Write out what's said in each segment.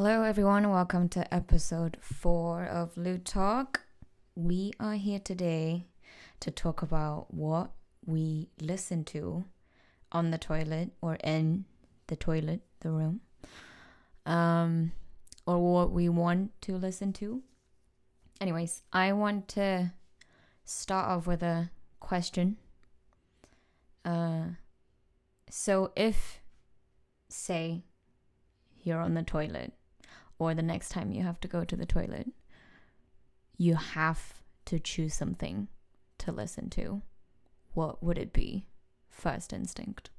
Hello, everyone. Welcome to episode four of Loo Talk. We are here today to talk about what we listen to on the toilet or in the toilet, the room, um, or what we want to listen to. Anyways, I want to start off with a question. Uh, so if, say, you're on the toilet, or the next time you have to go to the toilet, you have to choose something to listen to. What would it be? First instinct.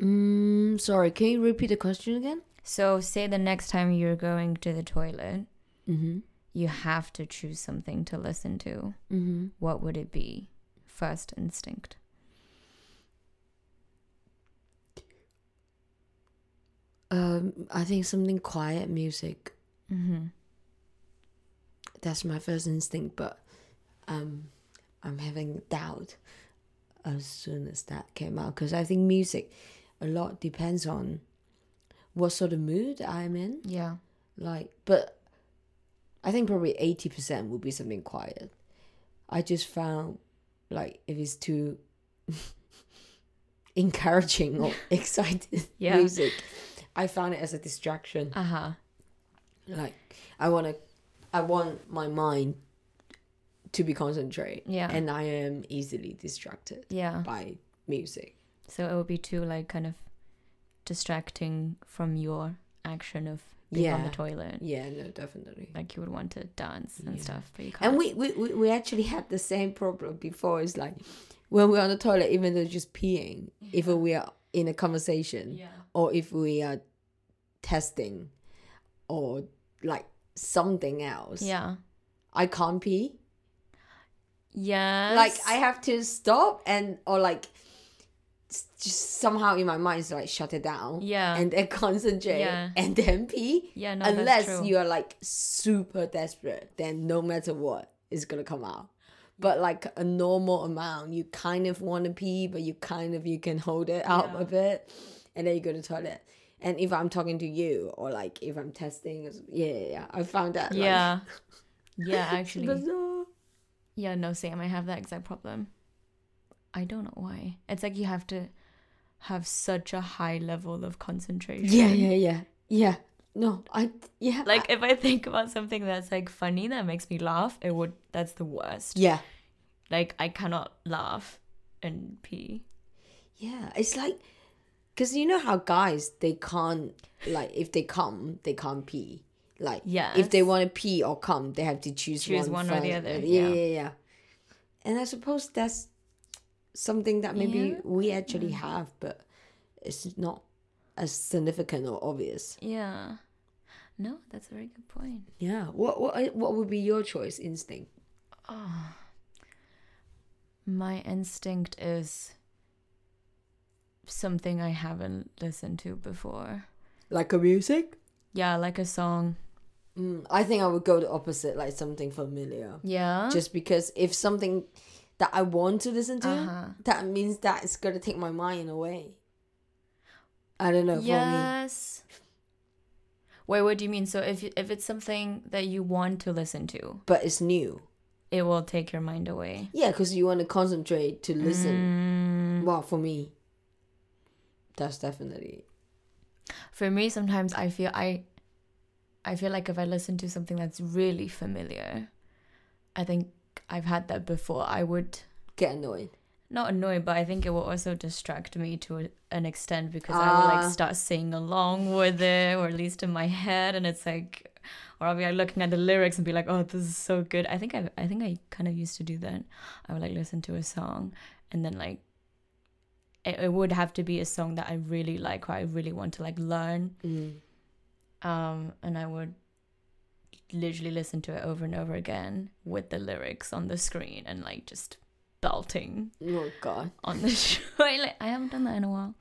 Mm, sorry, can you repeat the question again? So, say the next time you're going to the toilet, Mm-hmm. you have to choose something to listen to. Mm-hmm. What would it be? First instinct. Um, I think something quiet music. Mm-hmm. That's my first instinct, but um, I'm having doubt as soon as that came out because I think music a lot depends on what sort of mood I'm in. Yeah. Like, but I think probably eighty percent would be something quiet. I just found like if it's too encouraging or excited Yeah. music, I found it as a distraction. Uh huh. Like I want to, I want my mind to be concentrate. Yeah. and I am easily distracted Yeah. by music. So it would be too like kind of distracting from your action of being on the toilet. Yeah, no, definitely. Like you would want to dance and Yeah. stuff, but you can't. And we, we, we, actually had the same problem before. It's like when we're on the toilet, even though just peeing, if we are in a conversation yeah. or if we are testing or like something else, Yeah. I can't pee. Yes. Like I have to stop and or like just somehow in my mind it's like shut it down. Yeah. And then concentrate Yeah. and then pee. Yeah, no, Unless true. you're like super desperate, then no matter what is gonna come out. But like a normal amount, you kind of want to pee, but you kind of you can hold it out Yeah. a bit, and then you go to the toilet. And if I'm talking to you, or like if I'm testing, yeah, yeah, yeah. I found that. like, Yeah. yeah, actually. bizarre. Yeah, no, Sam, I have that exact problem. I don't know why. It's like you have to have such a high level of concentration. Yeah, yeah, yeah, yeah. No, I yeah. Like if I think about something that's like funny that makes me laugh, it would that's the worst. yeah, Like I cannot laugh and pee. yeah. It's like, cause you know how guys they can't like if they come they can't pee. Like yeah, if they want to pee or come, they have to choose, Choose one, one or the other, Yeah, yeah. yeah, yeah. And I suppose that's something that maybe Yeah. we actually have, but it's not as significant or obvious. Yeah. No, that's a very good point. Yeah. What what what would be your choice instinct? Oh. My instinct is something I haven't listened to before. Like a music? Yeah, like a song. Mm, I think I would go the opposite, like something familiar. Yeah. Just because if something that I want to listen to, Uh-huh. that means that it's gonna take my mind away. I don't know. Yes. Wait, what do you mean? So if if it's something that you want to listen to, but it's new. it will take your mind away. Yeah, because you want to concentrate to listen. Mm, Well, for me, that's definitely. for me, sometimes I feel I, I feel like if I listen to something that's really familiar, I think I've had that before. I would Get annoyed. Not annoyed, but I think it will also distract me to a- an extent because I will Ah. like start singing along with it, or at least in my head, and it's like, or I'll be like looking at the lyrics and be like, oh, this is so good. I think I, I think I kind of used to do that. I would like listen to a song, and then like, it, it would have to be a song that I really like, or I really want to like learn, Mm. um, and I would literally listen to it over and over again with the lyrics on the screen and like just belting Oh God. on the toilet. I haven't done that in a while.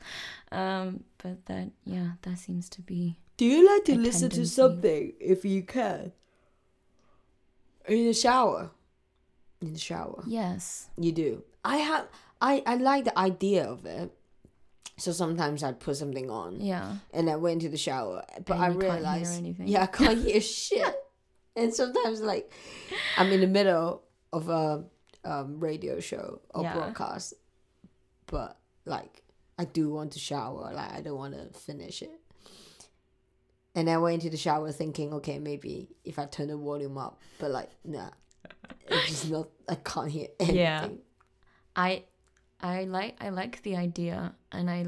Um, but that yeah, that seems to be Do you like to listen to something if you can? In the shower. In the shower. yes. You do. I have I, I like the idea of it. So sometimes I'd put something on Yeah. and I went to the shower. But And I you can't hear realized, anything. yeah, I can't hear shit. And sometimes, like, I'm in the middle of a um, radio show or Yeah. broadcast, but like, I do want to shower. Like, I don't want to finish it. And I went into the shower thinking, okay, maybe if I turn the volume up, but like, nah, it's just not. I can't hear anything. Yeah. I I like I like the idea and I,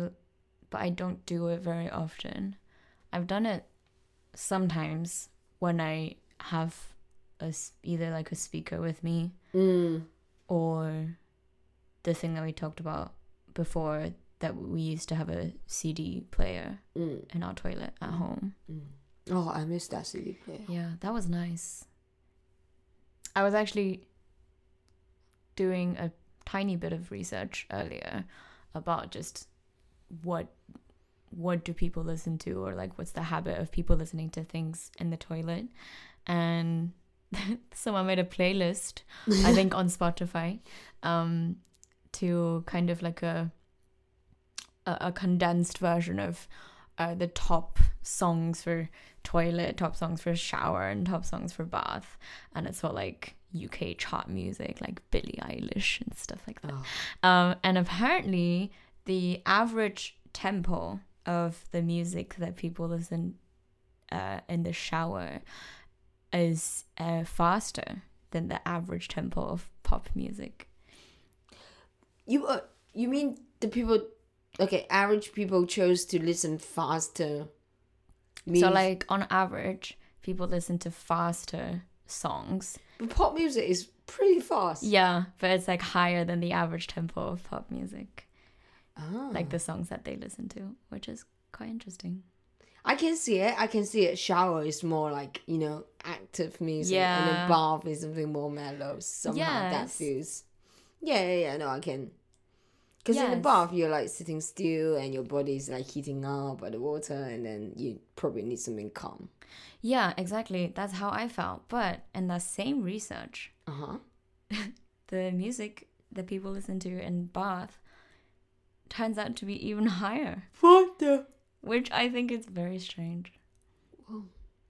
but I don't do it very often. I've done it sometimes when I have a either like a speaker with me Mm. Or the thing that we talked about before that we used to have a CD player Mm. in our toilet at home. Mm. Oh, I miss that CD player. Yeah, that was nice. I was actually doing a tiny bit of research earlier about just what what do people listen to or like what's the habit of people listening to things in the toilet and someone made a playlist i think on spotify um to kind of like a a, a condensed version of uh, the top songs for toilet, top songs for shower, and top songs for bath. And it's all like UK chart music, like Billie Eilish and stuff like that. Oh. Um, and apparently, the average tempo of the music that people listen uh, in the shower is uh, faster than the average tempo of pop music. You uh, you mean the people? Okay, average people chose to listen faster. So, like on average, people listen to faster songs. but pop music is pretty fast. Yeah, but it's like higher than the average tempo of pop music, Ah. like the songs that they listen to, which is quite interesting. I can see it. I can see it. Shower is more like you know active music, and then Yeah. bath is something more mellow. Somehow that feels. Yeah, yeah, yeah. No, I can. Because in the bath, you're like sitting still, and your body's like heating up by the water, and then you probably need something calm. Yeah, exactly. That's how I felt. But in the same research, Uh huh. the music that people listen to in bath turns out to be even higher, What the? Which I think is very strange.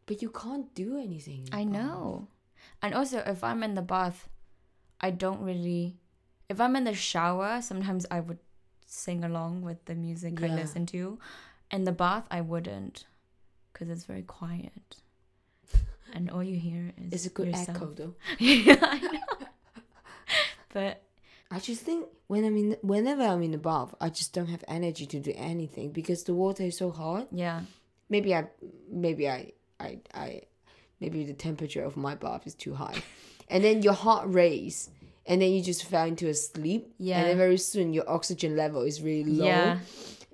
But you can't do anything. I know. And also, if I'm in the bath, I don't really. If I'm in the shower, sometimes I would sing along with the music I listen to. In the bath, I wouldn't, because it's very quiet, and all you hear is It's a good yourself. echo, though. yeah, I know. But I just think when I'm in, whenever I'm in the bath, I just don't have energy to do anything because the water is so hot. yeah, Maybe I, maybe I, I, I, maybe the temperature of my bath is too high, and then your heart race, and then you just fell into a sleep. Yeah. And then very soon your oxygen level is really low, yeah,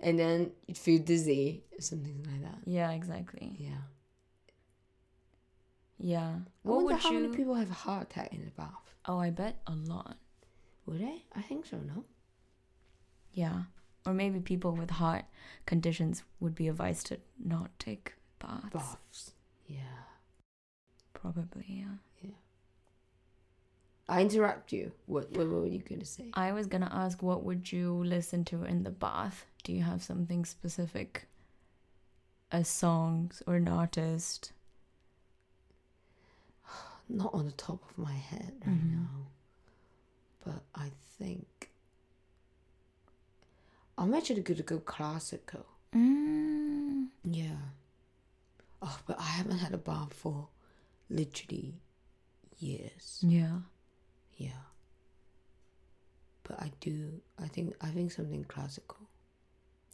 and then you feel dizzy, something like that. yeah, exactly. Yeah. Yeah. I What wonder would how you? many people have a heart attack in the bath. Oh, I bet a lot. Would they? I think so. No. Yeah. Or maybe people with heart conditions would be advised to not take baths. Baths. Yeah. Probably, yeah. Yeah. I interrupt you. What what, what were you gonna say? I was gonna ask, what would you listen to in the bath? Do you have something specific? A songs or an artist? Not on the top of my head right Mhm. now. But I think I'm actually gonna go classical. Mm. Yeah. Oh, but I haven't had a bar for literally years. Yeah. Yeah. But I do I think I think something classical.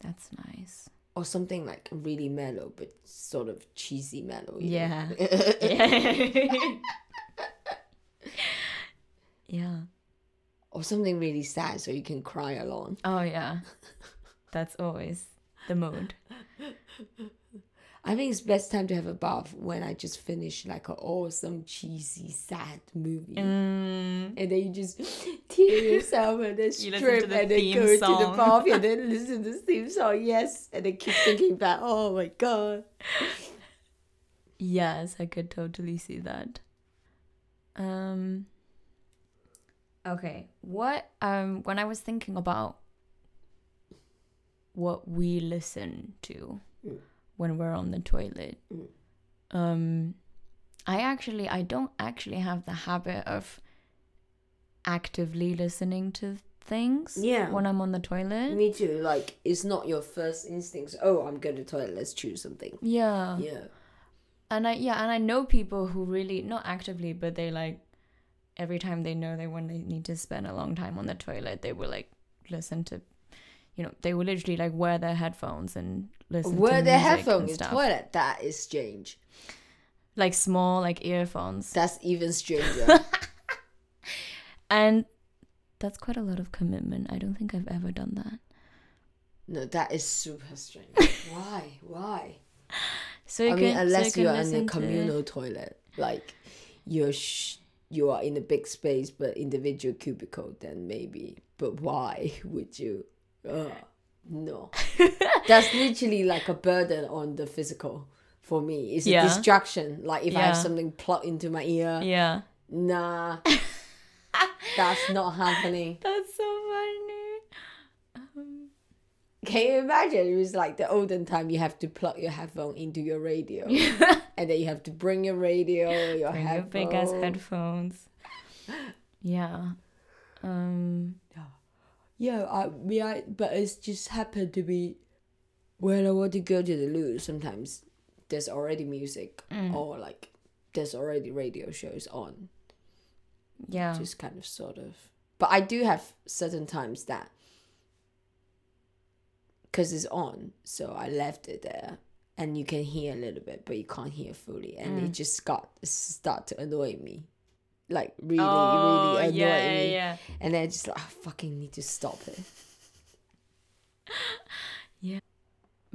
That's nice. Or something like really mellow but sort of cheesy mellow. know? Yeah. yeah. Or something really sad so you can cry along. Oh yeah. That's always the mood. I think it's best time to have a bath when I just finish like an awesome cheesy sad movie. Mm. And then you just tear yourself and then strip the and then go to the bath and then listen to the theme song, yes. And then keep thinking back, oh my god. Yes, I could totally see that. Um Okay, what um when I was thinking about what we listen to Mm. when we're on the toilet. Mm. Um, I actually I don't actually have the habit of actively listening to things. Yeah. When I'm on the toilet. Me too. Like it's not your first instincts. Oh, I'm going to the toilet. Let's choose something. yeah. Yeah. And I yeah, and I know people who really not actively, but they like every time they know they when they need to spend a long time on the toilet, they will like listen to you know, they will literally like wear their headphones and listen Wear to the music headphone and in toilet. That is strange. Like small like earphones. That's even stranger. and that's quite a lot of commitment. I don't think I've ever done that. no, that is super strange. Why? Why? So you I can mean, so unless you you're in a listen to- communal toilet, like you're sh- you are in a big space but individual cubicle, then maybe. But why would you? Ugh, no, that's literally like a burden on the physical. For me, it's a distraction. Like if I have something plugged into my ear, Yeah. nah, that's not happening. That's so Can you imagine? It was like the olden time. You have to plug your headphone into your radio, and then you have to bring your radio, your Bring your big ass headphones. Yeah. Um Yeah, I, yeah, but it's just happened to be when I want to go to the loo. Sometimes there's already music, Mm. or like there's already radio shows on. yeah. Just kind of sort of. But I do have certain times that because it's on, so I left it there, and you can hear a little bit, but you can't hear fully, and Mm. it just got start to annoy me, like really, oh, really annoy yeah, me, yeah. and then I just like I fucking need to stop it. Yeah.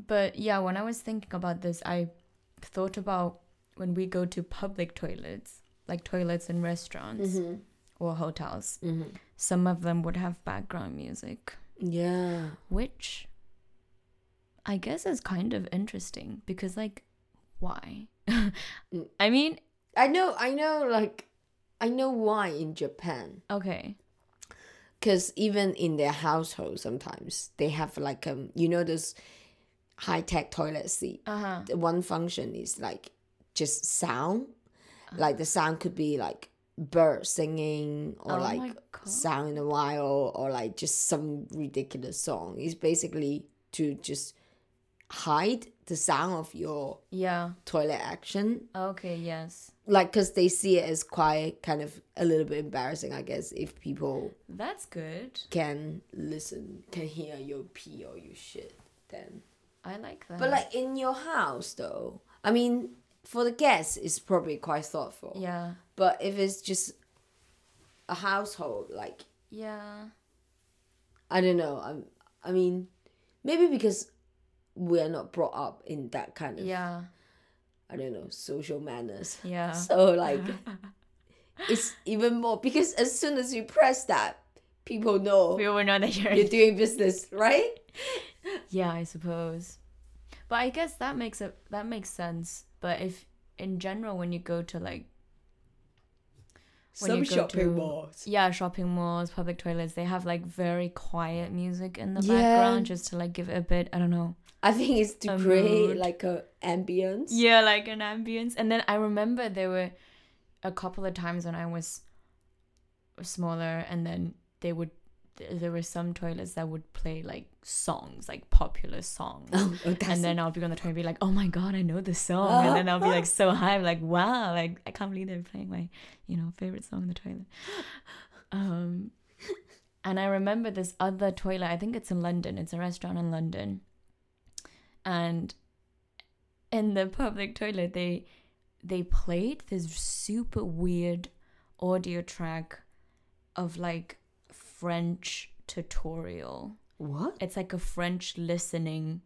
But yeah, when I was thinking about this, I thought about when we go to public toilets, like toilets in restaurants Mm-hmm. or hotels. Mm-hmm. Some of them would have background music, Yeah. which I guess it's kind of interesting because, like, why? I mean, I know, I know, like, I know why in Japan. okay. Because even in their household, sometimes they have, like, um, you know, those high tech toilet seat. Uh huh. The one function is, like, just sound. Like, the sound could be, like, bird singing or, oh like, sound in a while or, like, just some ridiculous song. It's basically to just hide the sound of your Yeah. toilet action Okay. Yes. like because they see it as quite kind of a little bit embarrassing i guess if people That's good. can listen can hear your pee or your shit then I like that. but like in your house though i mean for the guests it's probably quite thoughtful yeah. but if it's just a household like Yeah. i don't know i'm i mean maybe because we're not brought up in that kind of Yeah. i don't know social manners Yeah. So like it's even more because as soon as you press that, people know We will know that you're. you're doing business, right? Yeah, I suppose. But I guess that makes it that makes sense. But if in general when you go to like When Some you go shopping to- malls. yeah, shopping malls, public toilets, they have like very quiet music in the Yeah. background just to like give it a bit, I don't know. I think it's to A create mood. like a ambience. Yeah, like an ambience. And then I remember there were a couple of times when I was smaller and then they would there were some toilets that would play like songs, like popular songs. Oh, oh, and then I'll be on the toilet and be like, oh my god, I know this song. And then I'll be like so high, I'm like, wow, like I can't believe they're playing my, you know, favorite song in the toilet. Um and I remember this other toilet, I think it's in London, it's a restaurant in London. And in the public toilet they they played this super weird audio track of like French tutorial what? it's like a French listening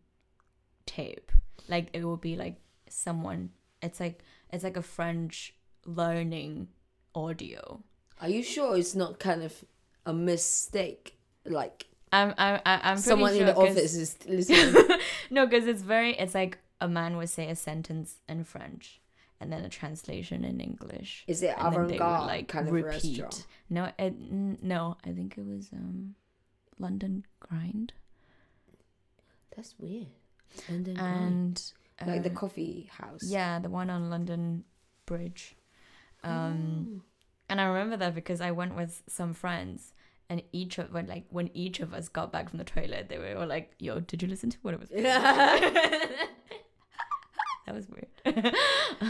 tape. Like it will be like someone. It's like it's like a French learning audio. Are you sure it's not kind of a mistake? Like I'm I'm I'm someone sure in the office is listening. no, because it's very. It's like a man would say a sentence in French and then a translation in English. is it avant-garde like kind of repeat. restaurant? No, it, no, I think it was um, London Grind. That's weird. London and like the uh, coffee house. yeah, the one on London Bridge. Um, Oh. and I remember that because I went with some friends, and each of when like when each of us got back from the toilet, they were all like, "Yo, did you listen to what it was?" that was weird.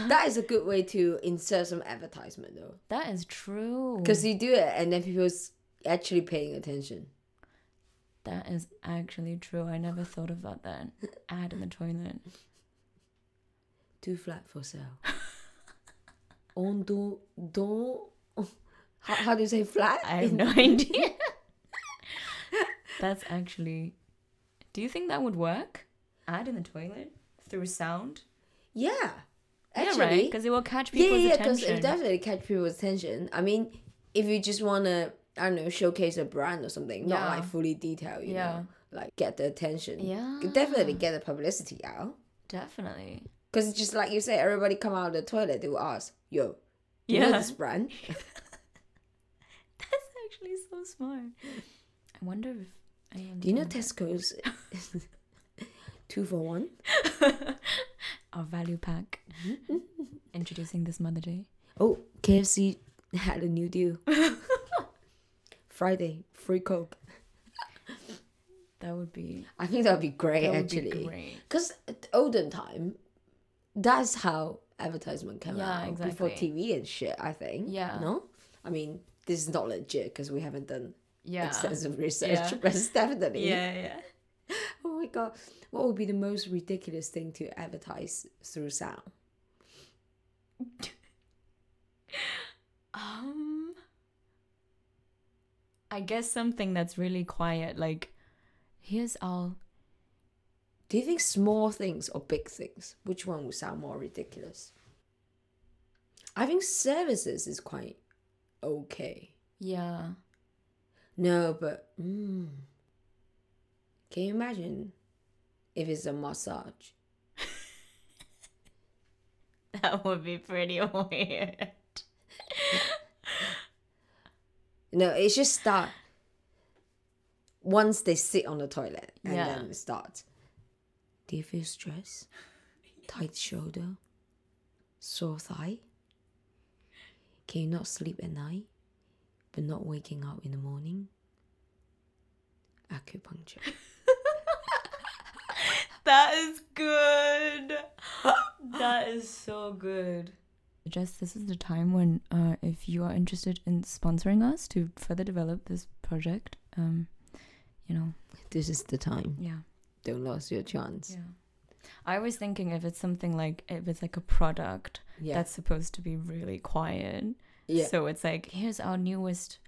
that is a good way to insert some advertisement though, that is true. because you do it and then people's actually paying attention. that is actually true. I never thought of that then. Ad in the toilet. Two flat for sale. On do do. How, how do you say flat? I have no idea. That's actually. Do you think that would work? Ad in the toilet through sound. Yeah. Actually, yeah, right. Because it will catch yeah, people's yeah, because attention. it definitely catch people's attention. I mean, if you just wanna, I don't know, showcase a brand or something, not like fully detailed, you Yeah. know, like get the attention. yeah, definitely get the publicity out. definitely. Because it's just like you say, everybody come out of the toilet, they will ask, "Yo, you know this brand?" Actually so smart. I wonder if. I am Do you know Tesco's two for one? our value pack? Mm-hmm. Introducing this Mother Day. Oh, KFC had a new deal. Friday, free Coke. That would be. I think that would be great That would actually. Because olden time, that's how advertisement came Yeah, out before. TV and shit. I think. Yeah. No, I mean this is not legit because we haven't done Yeah. extensive research, Yeah. but it's definitely. Yeah, yeah. Oh my god, what would be the most ridiculous thing to advertise through sound? Um, I guess something that's really quiet. Like, here's our Do you think small things or big things? Which one would sound more ridiculous? I think services is quite okay. yeah. No, but mm, can you imagine if it's a massage? That would be pretty weird. No, it just start once they sit on the toilet and Yeah. then start. Do you feel stress? Tight shoulder? Sore thigh? Can you not sleep at night but not waking up in the morning? Acupuncture. That is good. that is so good. Just this is the time when, uh, if you are interested in sponsoring us to further develop this project, um, you know, This is the time. yeah. Don't lose your chance. Yeah. I was thinking if it's something like if it's like a product Yeah. that's supposed to be really quiet. yeah. So it's like here's our newest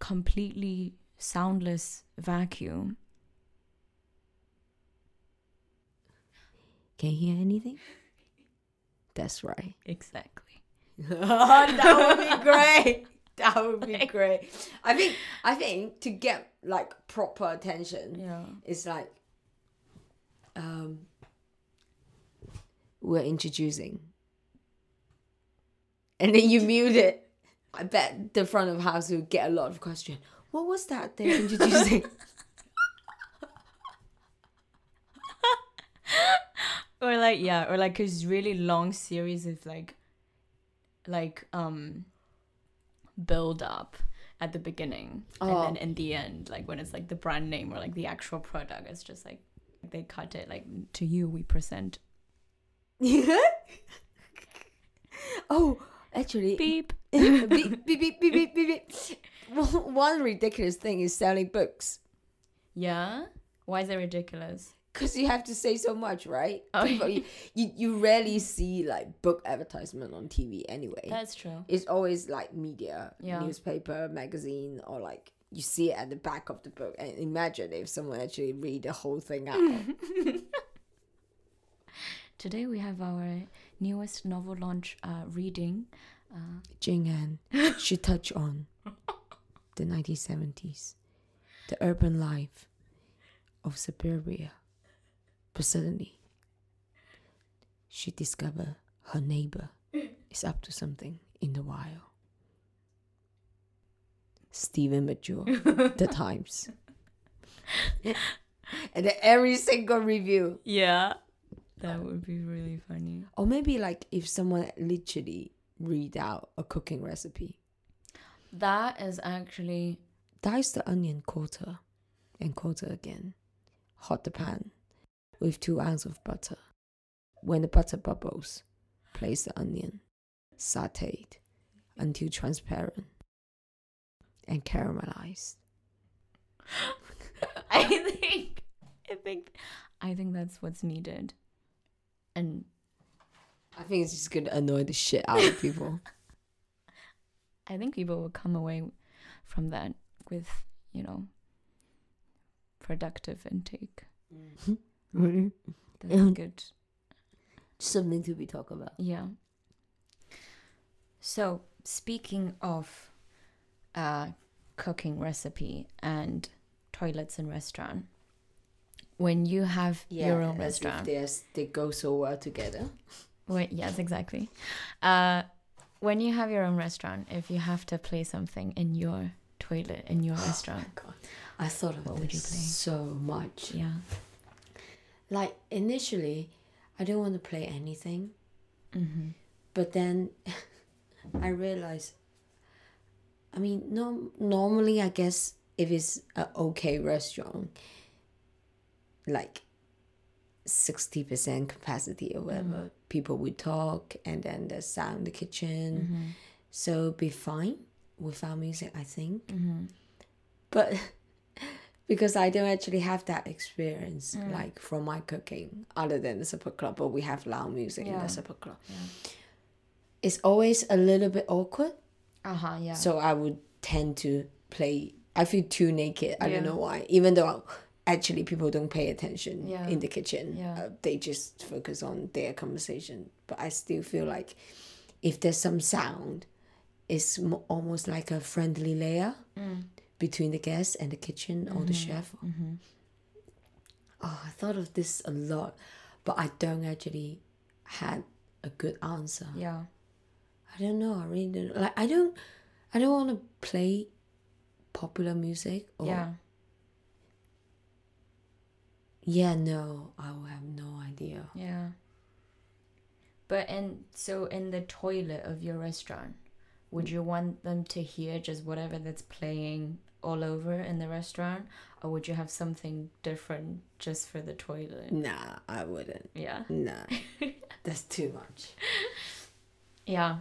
completely soundless vacuum. Can you hear anything? That's right. Exactly. that would be great. That would be great. I think I think to get like proper attention, Yeah. it's like um we're introducing. And then you mute it. I bet the front of house will get a lot of question. What was that they're introducing? Or like yeah, or like a really long series of like like um build up at the beginning Oh. and then in the end like when it's like the brand name or like the actual product it's just like they cut it like to you we present oh, actually beep beep, beep, beep, beep, beep, beep, beep. One ridiculous thing is selling books. yeah why is it ridiculous Because you have to say so much, right? Oh, People, you, you, you rarely see like book advertisement on TV anyway. that's true it's always like media, Yeah. newspaper, magazine, or like you see it at the back of the book. And imagine if someone actually read the whole thing out. Today we have our newest novel launch uh reading uh Jing An should touch on the 1970s, the urban life of suburbia. But suddenly, she discovered her neighbor is up to something in the wild. Stephen Major, The Times. and every single review. Yeah. That would be really funny. Or maybe like if someone literally read out a cooking recipe. That is actually Dice the onion quarter and quarter again. Hot the pan with two ounces of butter. When the butter bubbles, place the onion, sauteed until transparent and caramelized. I think I think I think that's what's needed. And I think it's just gonna annoy the shit out of people. I think people will come away from that with, you know, productive intake. That's good. Something to be talked about. Yeah. So, speaking of uh, cooking recipe and toilets in restaurant, when you have your own restaurant, there's- they go so well together. when, yes, exactly. Uh, when you have your own restaurant, if you have to play something in your toilet in your restaurant, God, I thought of What would you play? so much. yeah, Like initially, I don't want to play anything, mm-hmm. but then I realized. I mean, no. Normally, I guess if it's a okay restaurant, like sixty percent capacity or whatever, people would talk, and then the sound in the kitchen, Mm-hmm. so be fine without music. I think. Mm-hmm. but because I don't actually have that experience Mm. like from my cooking other than the supper club but we have loud music in the supper club Yeah. it's always a little bit awkward Uh huh. Yeah. so I would tend to play I feel too naked I Yeah. don't know why even though actually people don't pay attention Yeah. in the kitchen Yeah. uh, they just focus on their conversation but I still feel like if there's some sound it's mo- almost like a friendly layer Mm. between the guests and the kitchen or the chef. Mm-hmm. Oh, I thought of this a lot, but I don't actually had a good answer. Yeah. I don't know. I really don't like. I don't. I don't want to play popular music. Or, Yeah. Yeah. No, I will have no idea. Yeah. But and so in the toilet of your restaurant, would you want them to hear just whatever that's playing all over in the restaurant, or would you have something different just for the toilet? Nah, I wouldn't. Yeah. Nah, that's too much. Yeah.